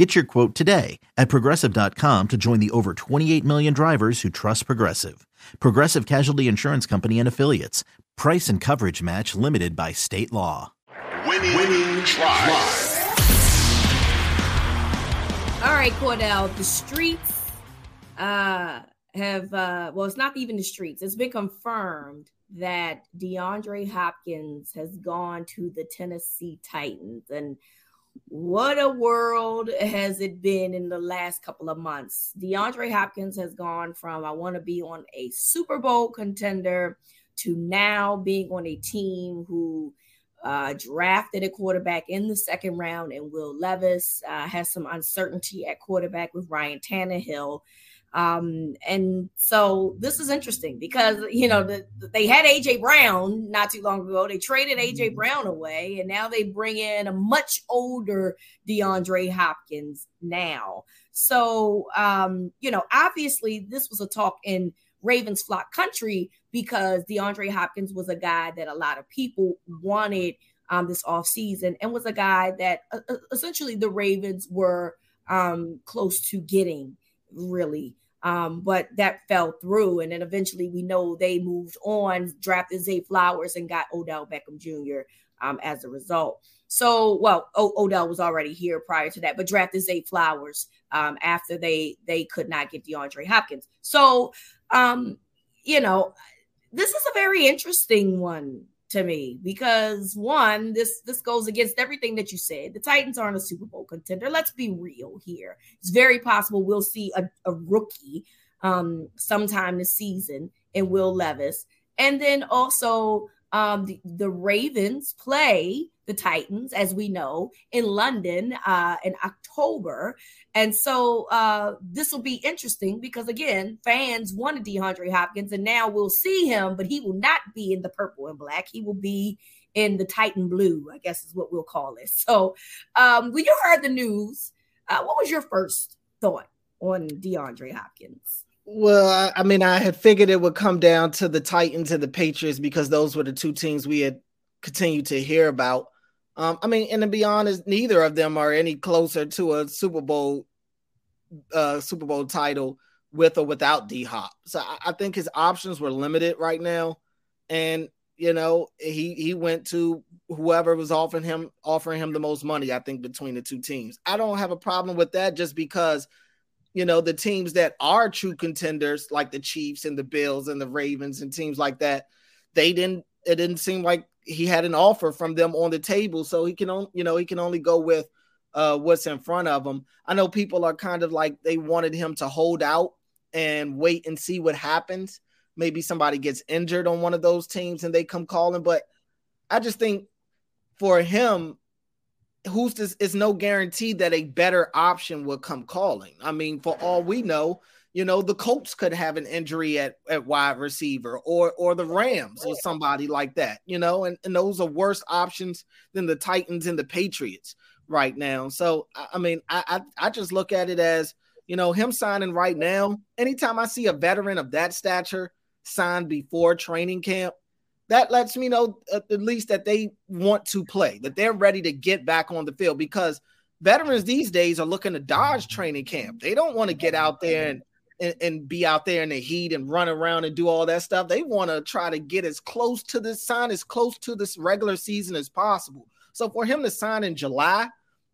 Get your quote today at progressive.com to join the over 28 million drivers who trust Progressive. Progressive Casualty Insurance Company and Affiliates. Price and coverage match limited by state law. Winning, Winning Drive. All right, Cordell, the streets uh, have, uh, well, it's not even the streets. It's been confirmed that DeAndre Hopkins has gone to the Tennessee Titans. And what a world has it been in the last couple of months? DeAndre Hopkins has gone from I want to be on a Super Bowl contender to now being on a team who uh, drafted a quarterback in the second round, and Will Levis uh, has some uncertainty at quarterback with Ryan Tannehill. Um, and so this is interesting because you know the, they had AJ Brown not too long ago. They traded AJ mm-hmm. Brown away, and now they bring in a much older DeAndre Hopkins now. So um, you know, obviously this was a talk in Ravens flock country because DeAndre Hopkins was a guy that a lot of people wanted um, this off season and was a guy that uh, uh essentially the Ravens were um, close to getting really. Um, but that fell through. And then eventually we know they moved on, drafted Zay Flowers, and got Odell Beckham Jr. Um, as a result. So, well, o- Odell was already here prior to that, but drafted Zay Flowers um, after they they could not get DeAndre Hopkins. So, um, you know, this is a very interesting one to me because one, this this goes against everything that you said. The Titans aren't a Super Bowl contender. Let's be real here. It's very possible we'll see a, a rookie um, sometime this season in Will Levis, and then also um, the, the Ravens play the Titans, as we know, in London uh, in October. And so uh, this will be interesting because, again, fans wanted DeAndre Hopkins, and now we'll see him, but he will not be in the purple and black. He will be in the Titan blue, I guess is what we'll call it. So um, when you heard the news, uh, what was your first thought on DeAndre Hopkins? Well, I mean, I had figured it would come down to the Titans and the Patriots because those were the two teams we had continued to hear about. Um, I mean, and to be honest, neither of them are any closer to a Super Bowl, uh, Super Bowl title with or without D Hop. So I, I think his options were limited right now, and you know he he went to whoever was offering him offering him the most money. I think between the two teams, I don't have a problem with that just because you know, the teams that are true contenders, like the Chiefs and the Bills and the Ravens and teams like that, they didn't. It didn't seem like he had an offer from them on the table, so he can only, you know, he can only go with uh, what's in front of him. I know people are kind of like they wanted him to hold out and wait and see what happens. Maybe somebody gets injured on one of those teams and they come calling, but I just think for him, who's this is no guarantee that a better option will come calling. I mean, for all we know, you know, the Colts could have an injury at, at wide receiver or or the Rams or somebody like that, you know, and, and those are worse options than the Titans and the Patriots right now. So I mean, I, I I just look at it as, you know, him signing right now, anytime I see a veteran of that stature signed before training camp, that lets me know uh, at least that they want to play, that they're ready to get back on the field because veterans these days are looking to dodge training camp. They don't want to get out there and, and, and, be out there in the heat and run around and do all that stuff. They want to try to get as close to this sign, as close to this regular season as possible. So for him to sign in July,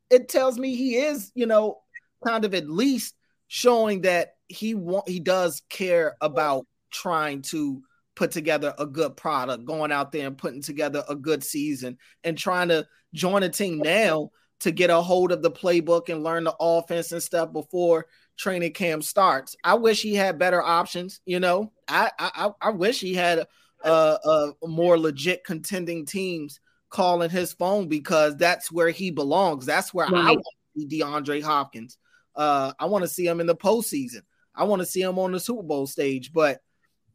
it tells me he is, you know, kind of at least showing that he want he does care about trying to put together a good product, going out there and putting together a good season and trying to join a team now to get a hold of the playbook and learn the offense and stuff before training camp starts. I wish he had better options. You know, I I, I wish he had a, a, a more legit contending teams calling his phone because that's where he belongs. That's where right. I want to see DeAndre Hopkins. Uh, I want to see him in the postseason. I want to see him on the Super Bowl stage, but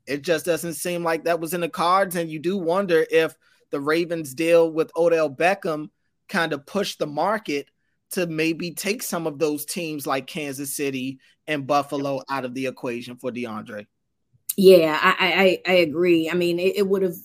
it just doesn't seem like that was in the cards. And you do wonder if the Ravens deal with Odell Beckham kind of pushed the market to maybe take some of those teams like Kansas City and Buffalo out of the equation for DeAndre. Yeah, I I, I agree. I mean, it, it would have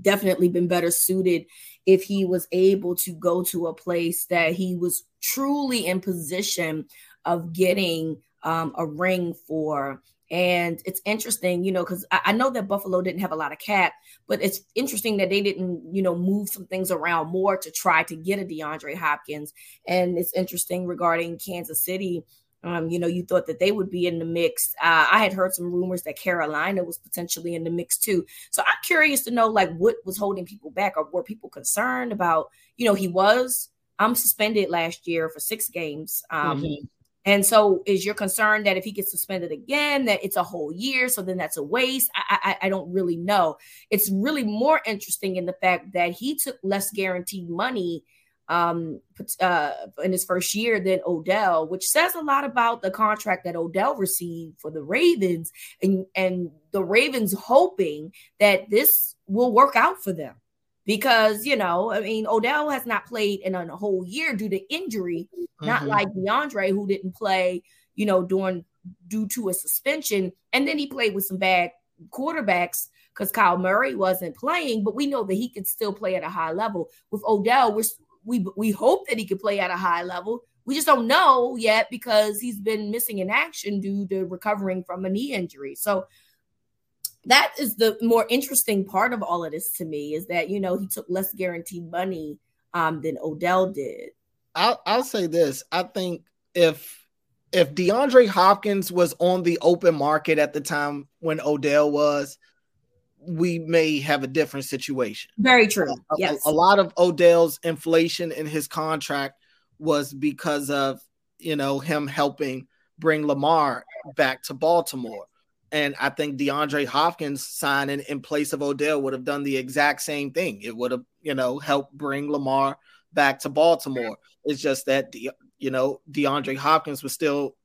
definitely been better suited if he was able to go to a place that he was truly in position of getting um, a ring for. And it's interesting, you know, because I, I, know that Buffalo didn't have a lot of cap, but it's interesting that they didn't, you know, move some things around more to try to get a DeAndre Hopkins. And it's interesting regarding Kansas City um, you know, you thought that they would be in the mix. Uh, I had heard some rumors that Carolina was potentially in the mix too. So I'm curious to know, like, what was holding people back, or were people concerned about? You know, he was I'm suspended last year for six games. Um, mm-hmm. And so, is your concern that if he gets suspended again, that it's a whole year? So then that's a waste. I, I, I don't really know. It's really more interesting in the fact that he took less guaranteed money um uh in his first year than Odell, which says a lot about the contract that Odell received for the Ravens and and the Ravens hoping that this will work out for them. Because, you know, I mean, Odell has not played in a whole year due to injury, mm-hmm. not like DeAndre, who didn't play, you know, during due to a suspension. And then he played with some bad quarterbacks because Kyler Murray wasn't playing, but we know that he could still play at a high level. With Odell, we're we we hope that he could play at a high level. We just don't know yet because he's been missing in action due to recovering from a knee injury. So that is the more interesting part of all of this to me is that you know he took less guaranteed money um, than Odell did. I'll I'll say this. I think if if DeAndre Hopkins was on the open market at the time when Odell was, we may have a different situation. Very true. A, yes. A, a, lot of Odell's inflation in his contract was because of, you know, him helping bring Lamar back to Baltimore. And I think DeAndre Hopkins signing in place of Odell would have done the exact same thing. It would have, you know, helped bring Lamar back to Baltimore. It's just that, you know, DeAndre Hopkins was still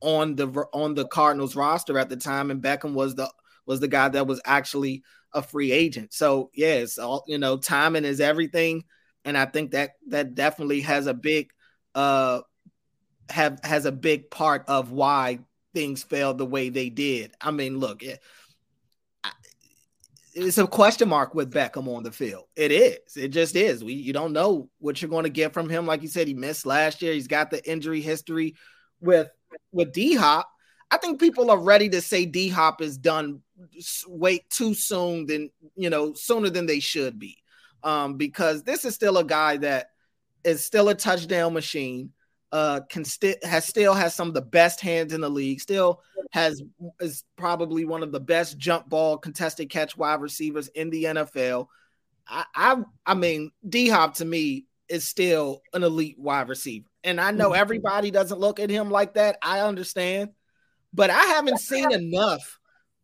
on the on the Cardinals roster at the time, and Beckham was the was the guy that was actually a free agent. So yes, all you know, timing is everything, and I think that that definitely has a big uh have has a big part of why things failed the way they did. I mean, look, it, it's a question mark with Beckham on the field. It is. It just is. We you don't know what you're going to get from him. Like you said, he missed last year. He's got the injury history with with D Hop. I think people are ready to say D Hop is done wait too soon than you know sooner than they should be um, because this is still a guy that is still a touchdown machine uh can still has still has some of the best hands in the league still has is probably one of the best jump ball contested catch wide receivers in the NFL I I, I mean D Hop to me is still an elite wide receiver and I know mm-hmm. everybody doesn't look at him like that I understand but I haven't seen enough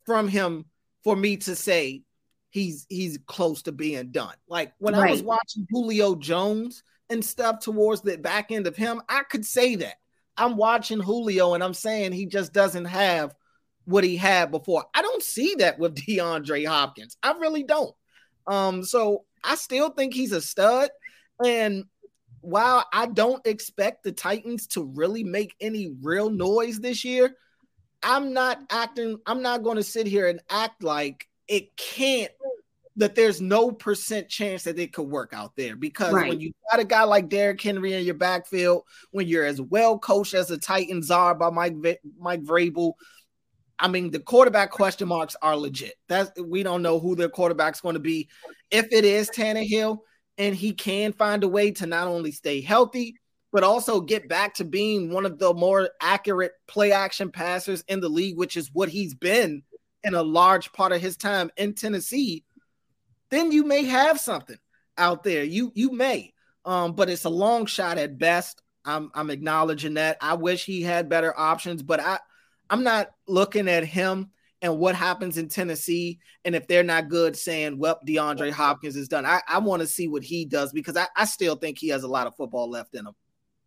from him for me to say he's he's close to being done. Like when right. I was watching Julio Jones and stuff towards the back end of him, I could say that. I'm watching Julio and I'm saying he just doesn't have what he had before. I don't see that with DeAndre Hopkins. I really don't. Um, so I still think he's a stud. And while I don't expect the Titans to really make any real noise this year, I'm not acting, I'm not going to sit here and act like it can't that there's no percent chance that it could work out there because right. when you got a guy like Derrick Henry in your backfield, when you're as well coached as the Titans are by Mike Mike Vrabel, I mean the quarterback question marks are legit. That's we don't know who their quarterback's going to be. If it is Tannehill and he can find a way to not only stay healthy but also get back to being one of the more accurate play action passers in the league, which is what he's been in a large part of his time in Tennessee, then you may have something out there. You you may. Um, but it's a long shot at best. I'm I'm acknowledging that. I wish he had better options, but I I'm not looking at him and what happens in Tennessee. And if they're not good, saying, well, DeAndre Hopkins is done. I, I want to see what he does because I, I still think he has a lot of football left in him.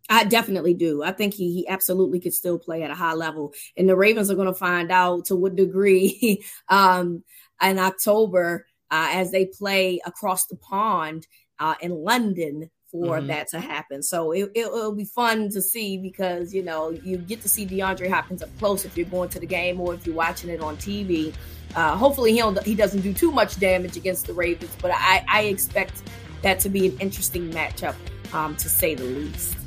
I definitely do. I think he he absolutely could still play at a high level, and the Ravens are going to find out to what degree um, in October uh, as they play across the pond uh, in London for mm-hmm. that to happen. So it, it, will be fun to see because you know you get to see DeAndre Hopkins up close if you're going to the game or if you're watching it on TV. Uh, hopefully he he doesn't do too much damage against the Ravens, but I, I expect that to be an interesting matchup um, to say the least.